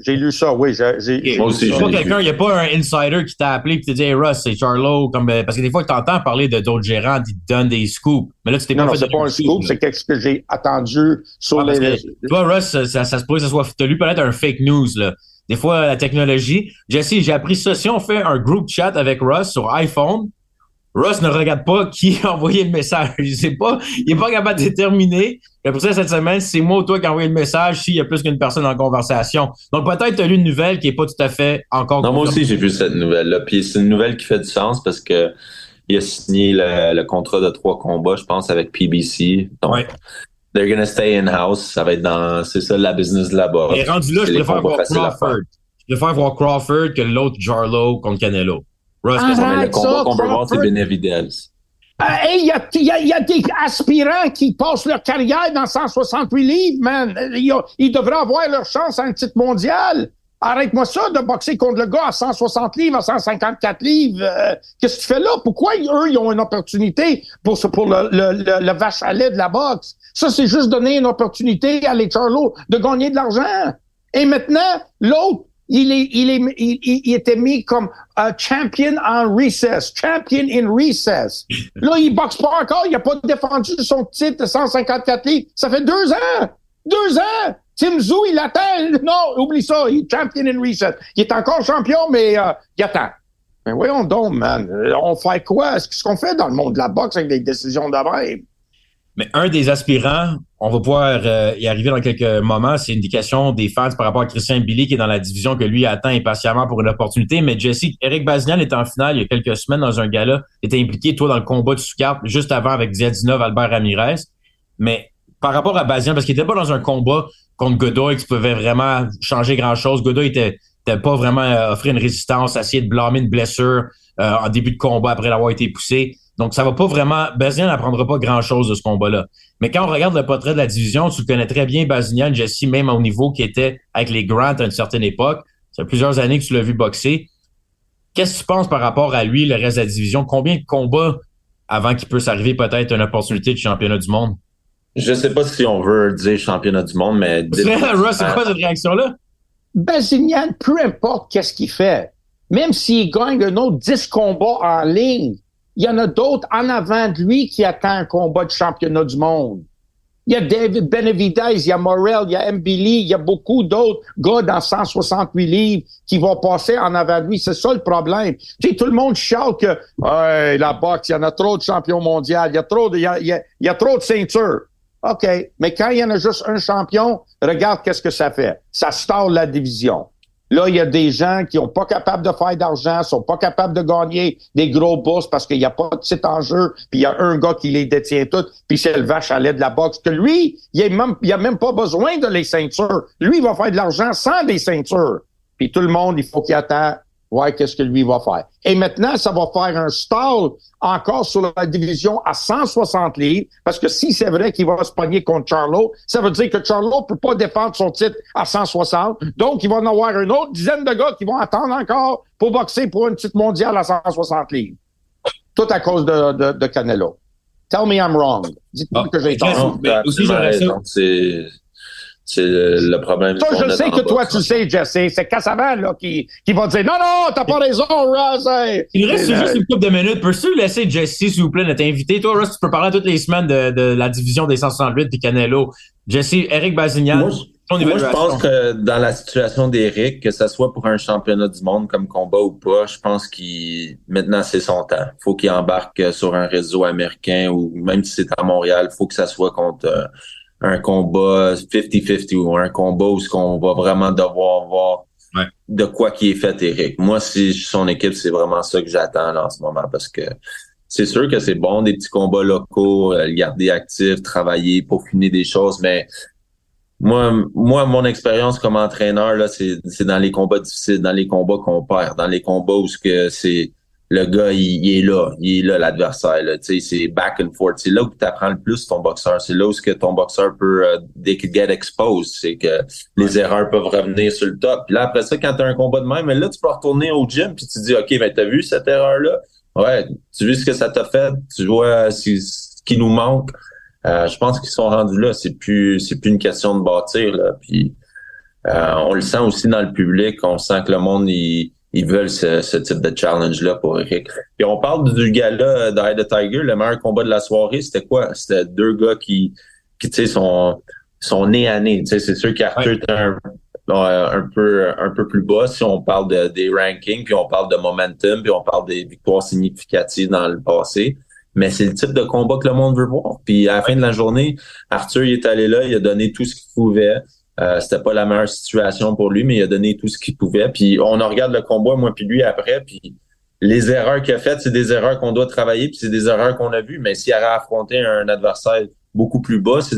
J'ai lu ça, oui. J'ai, Moi aussi, pas quelqu'un, il n'y a pas un insider qui t'a appelé et t'a dit Hey Russ, c'est Charlo. Comme, euh, parce que des fois, tu entends parler de d'autres gérants qui te donnent des scoops. Mais là, tu t'es non, pas non, fait c'est pas un scoop, c'est quelque chose que j'ai attendu sur Ah, les. que, toi, Russ, ça, ça, ça se pourrait que ça soit. T'as lu peut-être un fake news, là. Des fois, la technologie. Jesse, j'ai appris ça. Si on fait un group chat avec Russ sur iPhone, Russ ne regarde pas qui a envoyé le message. Je sais pas. Il est pas capable de déterminer. Et pour ça, cette semaine, c'est moi ou toi qui a envoyé le message s'il y a plus qu'une personne en conversation. Donc, peut-être tu as lu une nouvelle qui est pas tout à fait encore. Non, moi aussi, j'ai vu cette nouvelle-là. Puis c'est une nouvelle qui fait du sens parce que il a signé le, le contrat de trois combats, je pense, avec PBC. Donc, Ouais. they're gonna stay in-house. Ça va être dans, c'est ça, la business là-bas. Et rendu là, je préfère voir Crawford. Je préfère voir Crawford que l'autre Jarlow contre Canelo. Russ, le combat qu'on veut voir, c'est. Benavidez. Il y a, il y, il y a des aspirants qui passent leur carrière dans 168 livres, man. Ils devraient avoir leur chance à un titre mondial. Arrête-moi ça de boxer contre le gars à 160 livres, à 154 livres. Euh, Qu'est-ce que tu fais là? Pourquoi eux, ils ont une opportunité pour, ce- pour le, le, le, le vache à lait de la boxe? Ça, c'est juste donner une opportunité à les Charlots de gagner de l'argent. Et maintenant, l'autre, il, est, il, est, il, il- était mis comme champion en recess, champion in recess. Là, il boxe pas encore, il a pas défendu son titre de 154 livres. Ça fait deux ans! Deux ans! Tim Zoo, il attend. Non, oublie ça, il est champion in recess. Il est encore champion, mais euh, il attend. Mais voyons donc, man. On fait quoi? Est-ce qu'on fait dans le monde de la boxe avec des décisions même? Mais un des aspirants, on va pouvoir euh, y arriver dans quelques moments, c'est une questions des fans par rapport à Christian Billy qui est dans la division que lui attend impatiemment pour une opportunité. Mais Jesse, Eric Bazignan était en finale il y a quelques semaines dans un gala, était impliqué toi dans le combat de sous-carte juste avant avec Ziadinov, Albert Ramirez. Mais par rapport à Bazignan, parce qu'il était pas dans un combat contre Godoy qui pouvait vraiment changer grand-chose. Godoy était, pas vraiment euh, offrir une résistance, essayer de blâmer une blessure euh, en début de combat après l'avoir été poussé. Donc, ça va pas vraiment. Bazignan n'apprendra pas grand-chose de ce combat-là. Mais quand on regarde le portrait de la division, tu connais très bien, Bazignan, Jesse, même au niveau qui était avec les Grant à une certaine époque. Ça fait plusieurs années que tu l'as vu boxer. Qu'est-ce que tu penses par rapport à lui, le reste de la division? Combien de combats avant qu'il puisse arriver peut-être une opportunité de championnat du monde? Je sais pas si on veut dire championnat du monde, mais. Russ, c'est quoi cette réaction-là? Bazignan, peu importe qu'est-ce qu'il fait, même s'il gagne un autre 10 combats en ligne, il y en a d'autres en avant de lui qui attendent un combat de championnat du monde. Il y a David Benavidez, il y a Morel, il y a Mbili, il y a beaucoup d'autres gars dans 168 livres qui vont passer en avant de lui. C'est ça le problème. Tu sais, tout le monde chiale que la boxe, il y en a trop de champions mondiaux, il y a trop de, il y a, il y a trop de ceintures. OK. Mais quand il y en a juste un champion, regarde qu'est-ce que ça fait. Ça stalle la division. Là, il y a des gens qui sont pas capables de faire d'argent, sont pas capables de gagner des gros bourses parce qu'il n'y a pas de petit enjeu, puis il y a un gars qui les détient toutes, puis c'est le vache à lait de la boxe. Que lui, il a même, il a même pas besoin de les ceintures. Lui, il va faire de l'argent sans des ceintures. Puis tout le monde, il faut qu'il attende Ouais, qu'est-ce que lui va faire? Et maintenant, ça va faire un stall encore sur la division à 160 livres, parce que si c'est vrai qu'il va se pogner contre Charlo, ça veut dire que Charlo peut pas défendre son titre à 160. Donc, il va en avoir une autre dizaine de gars qui vont attendre encore pour boxer pour une titre mondiale à 160 livres. Tout à cause de, de, de Canelo. Tell me I'm wrong. Dites-moi ah, que j'ai tort. C'est le, problème. Ça, je sais que toi, tu sais, Jesse. C'est Cassavan, là, qui, qui va dire non, non, t'as pas raison, Russ. Il reste juste une couple de minutes. Peux-tu laisser Jesse, s'il vous plaît, notre invité? Toi, Russ, tu peux parler toutes les semaines de, de la division des 168 puis Canelo. Jesse, Eric Bazignan. Moi, moi, je pense que dans la situation d'Eric, que ce soit pour un championnat du monde comme combat ou pas, je pense qu'il maintenant c'est son temps. Faut qu'il embarque sur un réseau américain ou même si c'est à Montréal, faut que ça soit contre euh, un combat 50-50 ou un combat où ce qu'on va vraiment devoir voir de quoi qui est fait Eric. Moi, si je suis son équipe, c'est vraiment ça que j'attends en ce moment parce que c'est sûr que c'est bon des petits combats locaux, euh, le garder actif, travailler, peaufiner des choses, mais moi, moi, mon expérience comme entraîneur, là, c'est, c'est dans les combats difficiles, dans les combats qu'on perd, dans les combats où ce que c'est le gars, il, est là, il est là, l'adversaire. C'est back and forth. C'est là où tu apprends le plus ton boxeur. C'est là où que ton boxeur peut uh, get exposed. C'est que les erreurs peuvent revenir sur le top. Puis là, après ça, quand tu as un combat de même, mais là, tu peux retourner au gym puis tu dis OK, ben t'as vu cette erreur-là? Ouais, tu vu ce que ça t'a fait, tu vois ce qui nous manque. Euh, je pense qu'ils sont rendus là. C'est plus c'est plus une question de bâtir. Là. Puis euh, on le sent aussi dans le public. On sent que le monde il ils veulent ce, type de challenge-là pour Eric. Puis on parle du gars-là d'Eye the Tiger, le meilleur combat de la soirée, c'était quoi? C'était deux gars qui, qui tu sais, sont, sont nés à nez. Tu sais, c'est sûr qu'Arthur est un, un, peu un peu plus bas si on parle de, des rankings, puis on parle de momentum, puis on parle des victoires significatives dans le passé. Mais c'est le type de combat que le monde veut voir. Puis à la fin de la journée, Arthur il est allé là, il a donné tout ce qu'il pouvait. Euh, c'était pas la meilleure situation pour lui, mais il a donné tout ce qu'il pouvait. Puis on regarde le combat, moi puis lui après, puis les erreurs qu'il a faites, c'est des erreurs qu'on doit travailler, puis c'est des erreurs qu'on a vues. Mais s'il avait affronté un adversaire beaucoup plus bas, ces,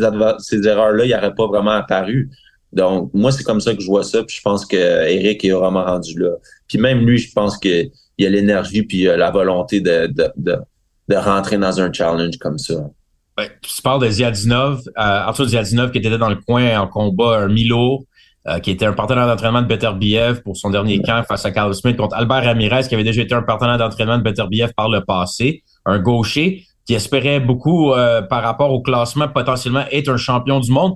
erreurs-là, il n'auraient pas vraiment apparu. Donc, moi, c'est comme ça que je vois ça, puis je pense que Eric est vraiment rendu là. Puis même lui, je pense qu'il a l'énergie puis la volonté de, de, de, de rentrer dans un challenge comme ça. Ben, tu parles de Ziadinov, euh, Arthur Ziadinov qui était dans le coin en combat, un Milo, euh, qui était un partenaire d'entraînement de Beterbiev pour son dernier camp face à Carlos Smith contre Albert Ramirez, qui avait déjà été un partenaire d'entraînement de Beterbiev par le passé, un gaucher qui espérait beaucoup euh, par rapport au classement potentiellement être un champion du monde.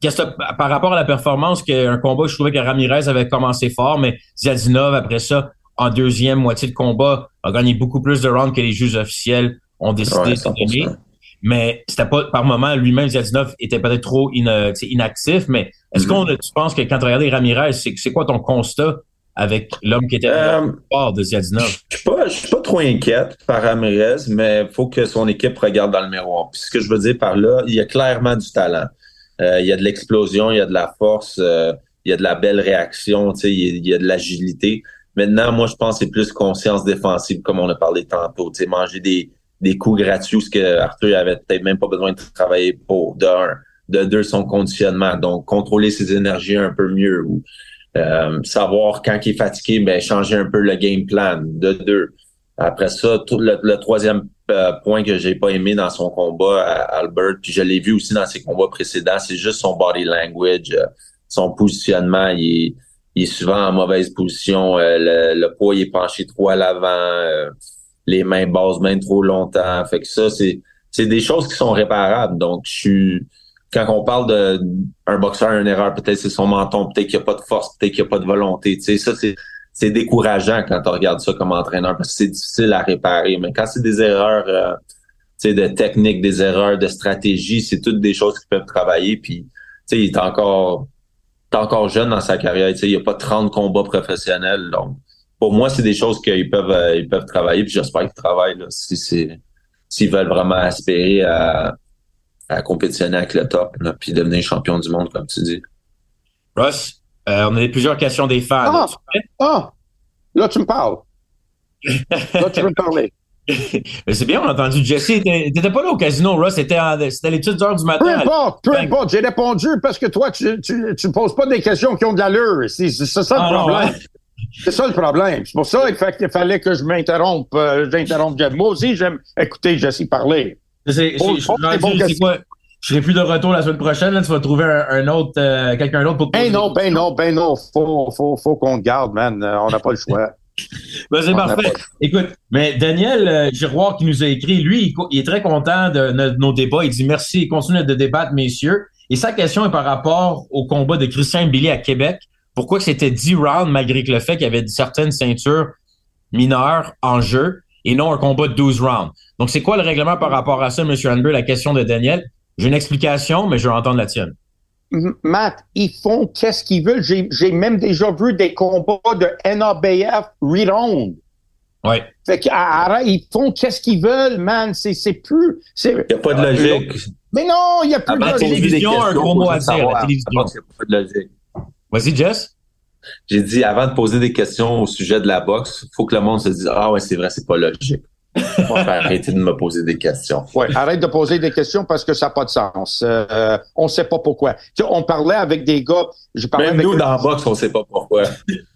Qu'est-ce que, par rapport à la performance, qu'un combat, je trouvais que Ramirez avait commencé fort, mais Ziadinov, après ça, en deuxième moitié de combat, a gagné beaucoup plus de rounds que les juges officiels ont décidé de donner mais c'était pas par moment lui-même Ziadinov était peut-être trop inactif mais est-ce qu'on mm-hmm. tu penses que quand tu regardes Ramirez c'est quoi ton constat avec l'homme qui était euh, fort de Ziadinov Je suis pas je suis pas trop inquiète par Ramirez mais faut que son équipe regarde dans le miroir. Puis ce que je veux dire par là, il y a clairement du talent. Euh, il y a de l'explosion, il y a de la force, euh, il y a de la belle réaction, tu sais, il, y a de l'agilité. Maintenant, moi, je pense que c'est plus conscience défensive, comme on a parlé tantôt. Tu sais, manger des, des coups gratuits, ce que Arthur avait peut-être même pas besoin de travailler pour, de un. De deux, son conditionnement. Donc, contrôler ses énergies un peu mieux ou euh, savoir quand il est fatigué, ben changer un peu le game plan. De deux. Après ça, tout le, troisième euh, point que j'ai pas aimé dans son combat à Albert, puis je l'ai vu aussi dans ses combats précédents, c'est juste son body language, euh, son positionnement. Il est, il est souvent en mauvaise position. le, le, poids il est penché trop à l'avant les mains basses même trop longtemps. Fait que ça, c'est, c'est des choses qui sont réparables. Donc, je quand on parle de un boxeur, une erreur, peut-être c'est son menton, peut-être qu'il n'y a pas de force, peut-être qu'il n'y a pas de volonté. Tu sais, ça, c'est, c'est décourageant quand on regarde ça comme entraîneur parce que c'est difficile à réparer. Mais quand c'est des erreurs, euh, de technique, des erreurs, de stratégie. C'est toutes des choses qui peuvent travailler. Puis, il est encore, est encore jeune dans sa carrière. Il n'y a pas 30 combats professionnels. Donc, pour moi, c'est des choses qu'ils peuvent, euh, ils peuvent travailler. Puis j'espère qu'ils travaillent là, si c'est s'ils veulent vraiment aspirer à, à compétitionner avec le top, là, puis devenir champion du monde, comme tu dis. Ross, euh, on a plusieurs questions des fans. Ah, ah là, tu me parles. là, tu veux me parler. Mais c'est bien, on a entendu Jesse. T'étais pas là au casino, Ross. C'était à l'étude heures du matin. Peu importe, peu importe. J'ai répondu parce que toi, tu, tu, tu poses pas des questions qui ont de l'allure. C'est ça le ah, problème. C'est ça le problème. C'est pour ça qu'il fallait que je m'interrompe. Euh, j'interrompe Moi aussi, j'aime écouter Jesse parler. C'est quoi? Je serai plus de retour la semaine prochaine. Là, tu vas trouver un, autre, euh, quelqu'un d'autre pour te Ben non, ben non, ben non. Faut, faut, faut qu'on garde, man. On n'a pas le choix. ben, c'est parfait. Écoute, mais Daniel euh, Giroir qui nous a écrit, lui, il, est très content de, nos débats. Il dit merci, continue de débattre, messieurs. Et sa question est par rapport au combat de Christian Billy à Québec. Pourquoi c'était 10 rounds malgré le fait qu'il y avait certaines ceintures mineures en jeu et non un combat de 12 rounds? Donc, c'est quoi le règlement par rapport à ça, M. Hanber, la question de Daniel? J'ai une explication, mais je veux entendre la tienne. Matt, ils font qu'est-ce qu'ils veulent. J'ai même déjà vu des combats de NABF reround. Oui. Fait ils font qu'est-ce qu'ils veulent, man. C'est plus. Il n'y a pas de logique. Mais non, il n'y a plus de logique. La télévision a un gros mot à dire. La télévision. Il n'y a pas de logique. Vas-y, Jess. J'ai dit, avant de poser des questions au sujet de la boxe, il faut que le monde se dise, ah ouais, c'est vrai, c'est pas logique. On va arrêter de me poser des questions. Oui, arrête de poser des questions parce que ça n'a pas de sens. Euh, on ne sait pas pourquoi. Tu sais, on parlait avec des gars. Je parlais Même nous, dans la boxe, on ne sait pas pourquoi.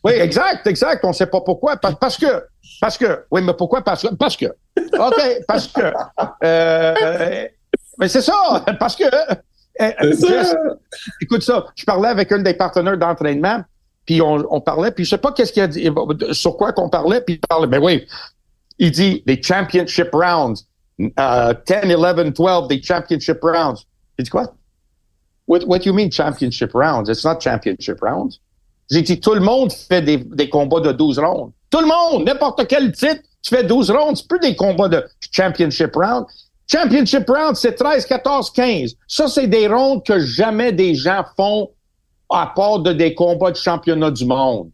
oui, exact, exact. On ne sait pas pourquoi. Parce, que. Parce que. Oui, mais pourquoi? Parce que. Parce que. OK, parce que. Euh, mais c'est ça. Parce que. Euh, ça. écoute ça. Je parlais avec un des partenaires d'entraînement puis on, parlait, puis je sais pas qu'est-ce qu'il a dit, sur quoi qu'on parlait, puis il parlait, ben oui, il dit les championship rounds, uh, 10, 11, 12, des championship rounds. J'ai dit quoi? What, what do you mean championship rounds? It's not championship rounds. J'ai dit, tout le monde fait des, des combats de 12 rounds. Tout le monde, n'importe quel titre, tu fais 12 rounds, c'est plus des combats de championship rounds. Championship rounds, c'est 13, 14, 15. Ça, c'est des rounds que jamais des gens font à part de des combats de championnat du monde.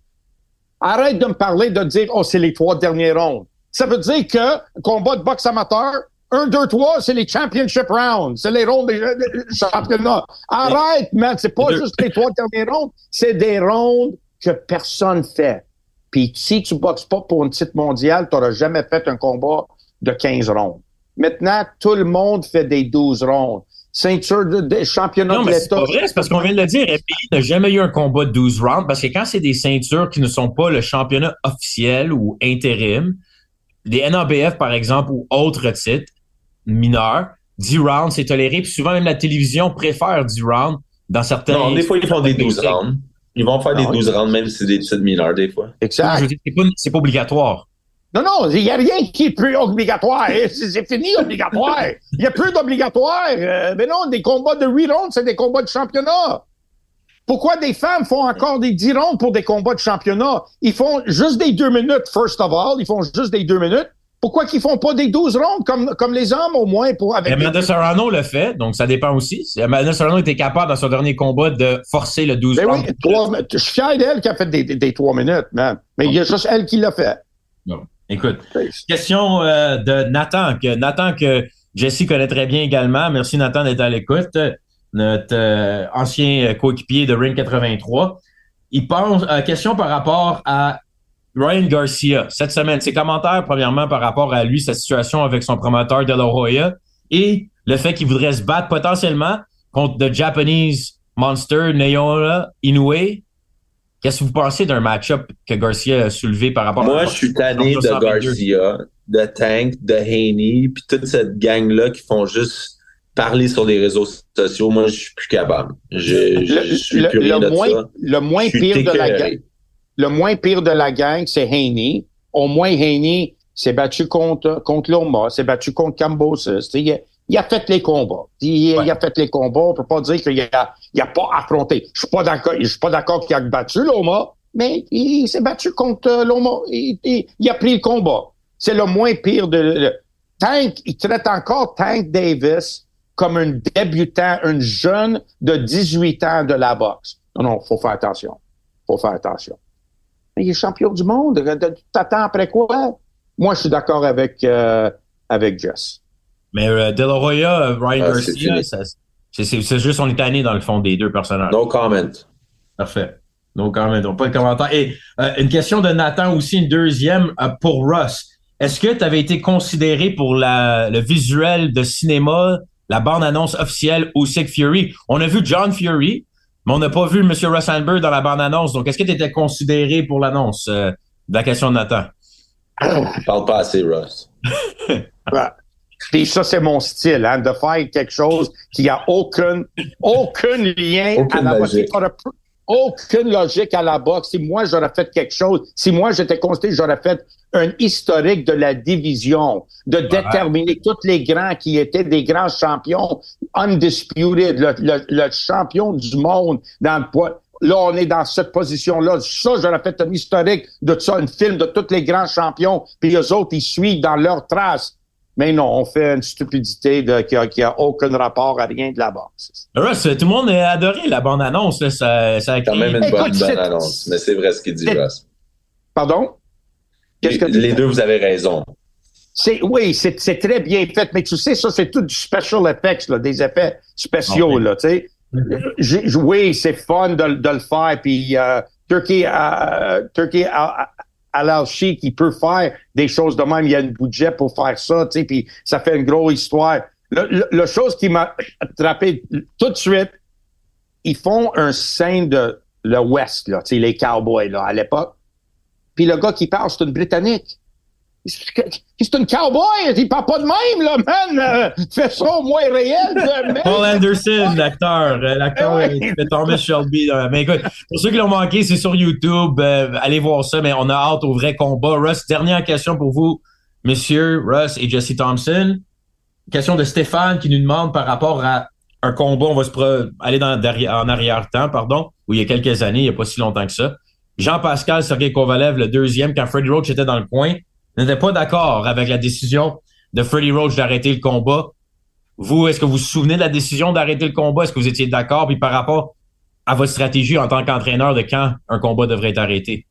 Arrête de me parler de dire, oh, c'est les trois derniers rounds. Ça veut dire que combat de boxe amateur, 1, 2, 3, c'est les championship rounds. C'est les rounds des, championnats. Arrête, man. C'est pas juste les trois derniers rounds. C'est des rounds que personne fait. Puis si tu boxes pas pour une titre mondiale, tu n'auras jamais fait un combat de 15 rounds. Maintenant, tout le monde fait des 12 rounds. Ceinture de, championnat non, de l'État. C'est pas vrai, c'est parce qu'on vient de le dire. FPI n'a jamais eu un combat de 12 rounds parce que quand c'est des ceintures qui ne sont pas le championnat officiel ou intérim, des NABF, par exemple, ou autres titres mineurs, 10 rounds, c'est toléré. Puis souvent, même la télévision préfère 10 rounds dans certains... Non, des fois, ils font des 12 rounds. Ils vont faire des 12 ah rounds, même si c'est des titres mineurs, des fois. Exact. C'est pas, pas obligatoire. Non, non, il n'y a rien qui est plus obligatoire. C'est fini, obligatoire. Il n'y a plus d'obligatoire. Euh, mais non, des combats de 8 rounds, c'est des combats de championnat. Pourquoi des femmes font encore des 10 rondes pour des combats de championnat? Ils font juste des deux minutes, first of all. Ils font juste des deux minutes. Pourquoi qu'ils font pas des 12 rondes comme, comme les hommes, au moins? Pour, avec Amanda Serrano le fait, donc ça dépend aussi. Amanda Serrano était capable, dans son dernier combat, de forcer le 12 ben rounds. Oui, je suis fier d'elle qui a fait des, des, 3 minutes, man. Mais il y a juste elle qui l'a fait. Non. Écoute, question euh, de Nathan, que Nathan que Jesse connaît très bien également. Merci Nathan d'être à l'écoute notre euh, ancien coéquipier de Ring 83. Il pense, euh, question par rapport à Ryan Garcia cette semaine. Ses commentaires, premièrement, par rapport à lui, sa situation avec son promoteur De La Hoya et le fait qu'il voudrait se battre potentiellement contre le Japanese Monster Naoya Inoue. Qu'est-ce que vous pensez d'un match-up que Garcia a soulevé par rapport Moi, à Moi, je suis tanné de Garcia, de Tank, de Haney, puis toute cette gang-là qui font juste parler sur les réseaux sociaux, moi, je suis plus capable. Je, je, suis le, le, moins, le moins pire de la gang, le moins pire de la gang, c'est Haney. Au moins, Haney s'est battu contre, contre Loma, s'est battu contre Cambosis. Il il a fait les combats. Il, a fait les combats. On peut pas dire qu'il a, il a pas affronté. Je suis pas d'accord, je suis pas d'accord qu'il a battu Loma, mais il, s'est battu contre Loma. Il, il, a pris le combat. C'est le moins pire de, Tank, il traite encore Tank Davis comme un débutant, un jeune de 18 ans de la boxe. Non, non, faut faire attention. Faut faire attention. Mais il est champion du monde. T'attends après quoi? Moi, je suis d'accord avec, euh, avec Jess. Mais euh, De La Hoya, euh, Ryan Ah, c'est Garcia, c'est juste on est tanné dans le fond des deux personnages. No comment. Parfait. Quand même, donc pas de commentaire. Et euh, une question de Nathan aussi, une deuxième euh, pour Russ. Est-ce que tu avais été considéré pour la, le visuel de cinéma, la bande-annonce officielle au Sick Fury? On a vu John Fury, mais on n'a pas vu M. Russ Handberg dans la bande-annonce. Donc, est-ce que tu étais considéré pour l'annonce? Euh, de la question de Nathan? Parle pas assez, Russ. Ouais. Puis ça, c'est mon style, hein, de faire quelque chose qui a aucun, aucun lien Aucune à la boxe. logique. Aucune logique à la boxe. Si moi, j'aurais fait quelque chose, si moi, j'étais considéré, j'aurais fait un historique de la division, de déterminer tous les grands qui étaient des grands champions, undisputed, le, le- le champion du monde dans le poids. Là, on est dans cette position-là. Ça, j'aurais fait un historique de ça, un film de tous les grands champions, puis eux autres, ils suivent dans leurs traces. Mais non, on fait une stupidité de, qui, a, qui a aucun rapport à rien de la boxe. Russ, tout le monde a adoré la bande-annonce. Ça, ça a Quand créé- même une bonne, c'est- bonne annonce. Mais c'est vrai ce qu'il dit, c'est- Russ. Pardon? Qu'est-ce que tu Les deux, vous avez raison. C'est, oui, c'est, c'est très bien fait, mais tu sais, ça, c'est tout du special effects, là, des effets spéciaux, Ok. là, tu sais. Oui, c'est fun de, de le faire, puis euh, Turkey, euh, Turkey à, LLC qui peut faire des choses de même, il y a un budget pour faire ça, tu sais, puis ça fait une grosse histoire. Le, chose qui m'a attrapé tout de suite, ils font un scène de le West, là, tu sais, les cowboys, là, à l'époque. Puis le gars qui parle, c'est une Britannique. C'est une cowboy, il parle pas de même, là, man. Euh, fais ça au moins réel, même. Paul Anderson, l'acteur, euh, l'acteur Ah euh, ouais. qui fait Thomas Shelby. là. Mais écoute, pour ceux qui l'ont manqué, c'est sur YouTube. euh, allez voir ça, mais on a hâte au vrai combat. Russ, dernière question pour vous, messieurs Russ et Jesse Thompson. Question de Stéphane qui nous demande par rapport à un combat, on va se aller dans, en arrière-temps, pardon, où il y a quelques années, il n'y a pas si longtemps que ça. Jean-Pascal Sergei Kovalev, le deuxième, quand Freddie Roach était dans le coin, n'était pas d'accord avec la décision de Freddie Roach d'arrêter le combat. Vous, est-ce que vous vous souvenez de la décision d'arrêter le combat? Est-ce que vous étiez d'accord? Puis par rapport à votre stratégie en tant qu'entraîneur de quand un combat devrait être arrêté?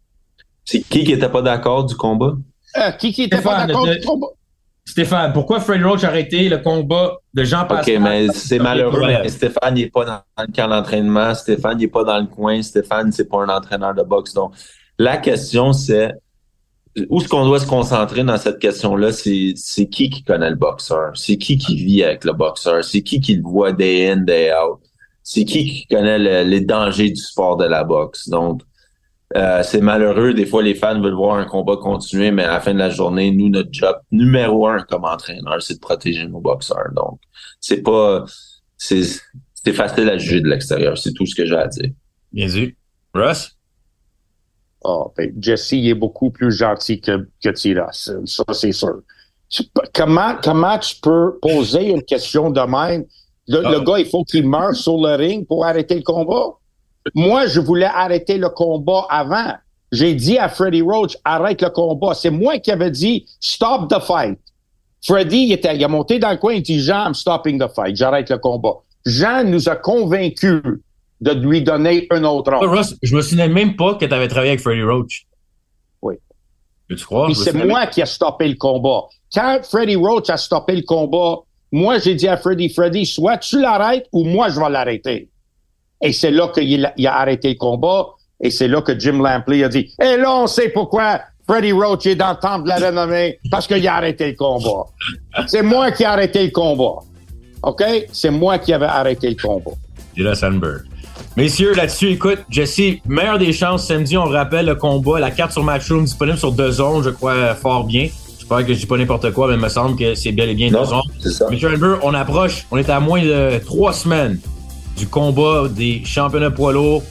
C'est qui qui était pas d'accord du combat? Euh, qui qui était pas Stéphane, d'accord de- du combat? Stéphane, pourquoi Freddie Roach a arrêté le combat de OK, Jean-Pascal? mais c'est malheureux, mais Stéphane, il n'est pas dans le camp d'entraînement. Stéphane, il n'est pas dans le coin. Stéphane, c'est pas un entraîneur de boxe. Donc, la question, c'est où est-ce qu'on doit se concentrer dans cette question-là? C'est c'est qui qui connaît le boxeur? C'est qui qui vit avec le boxeur? C'est qui qui le voit day in, day out? C'est qui qui connaît le- les dangers du sport de la boxe? Donc, euh, c'est malheureux. Des fois, les fans veulent voir un combat continuer, mais à la fin de la journée, nous, notre job numéro un comme entraîneur, c'est de protéger nos boxeurs. Donc, c'est pas, c'est, c'est facile à juger de l'extérieur. C'est tout ce que j'ai à dire. Bien vu. Russ? Ah, ben, Jesse, il est beaucoup plus gentil que, que Tiras. Ça, c'est sûr. Comment, comment tu peux poser une question de même? Le, Ah. le gars, il faut qu'il meure sur le ring pour arrêter le combat. Moi, je voulais arrêter le combat avant. J'ai dit à Freddie Roach, arrête le combat. C'est moi qui avais dit, stop the fight. Freddie, il, était, il a monté dans le coin, il dit, Jean, I'm stopping the fight. J'arrête le combat. Jean nous a convaincus de lui donner un autre ordre. Russ, je me souvenais même pas que tu avais travaillé avec Freddie Roach. Oui. Peux-tu croire? Puis c'est moi qui a stoppé le combat. Quand Freddie Roach a stoppé le combat, moi, j'ai dit à Freddie, Freddie, soit tu l'arrêtes ou moi, je vais l'arrêter. Et c'est là qu'il a, il a arrêté le combat. Et c'est là que Jim Lampley a dit, et là, on sait pourquoi Freddie Roach est dans le temple de la renommée, parce qu'il a arrêté le combat. C'est moi qui ai arrêté le combat. OK? C'est moi qui avais arrêté le combat. Jira Sandberg. Messieurs, là-dessus, écoute, Jesse, meilleure des chances, samedi, on rappelle le combat, la carte sur Matchroom disponible sur deux zones, je crois fort bien. J'espère que je dis pas n'importe quoi, mais il me semble que c'est bel et bien deux zones. ça. Monsieur Sandberg, on approche, on est à moins de trois semaines du combat des championnats poids lourds.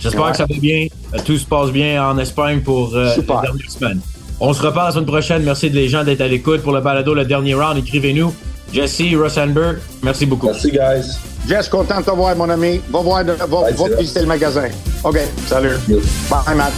J'espère Ouais. que ça va bien, euh, tout se passe bien en Espagne pour euh, Super. les dernières semaines. On se reparle la semaine prochaine. Merci les gens d'être à l'écoute pour le balado, le dernier round. Écrivez-nous. Jesse, Rosenberg, merci beaucoup. Merci, guys. Jess, content de te voir, mon ami. Va voir, va, va visiter le magasin. OK, salut. Yes. Bye, Matt.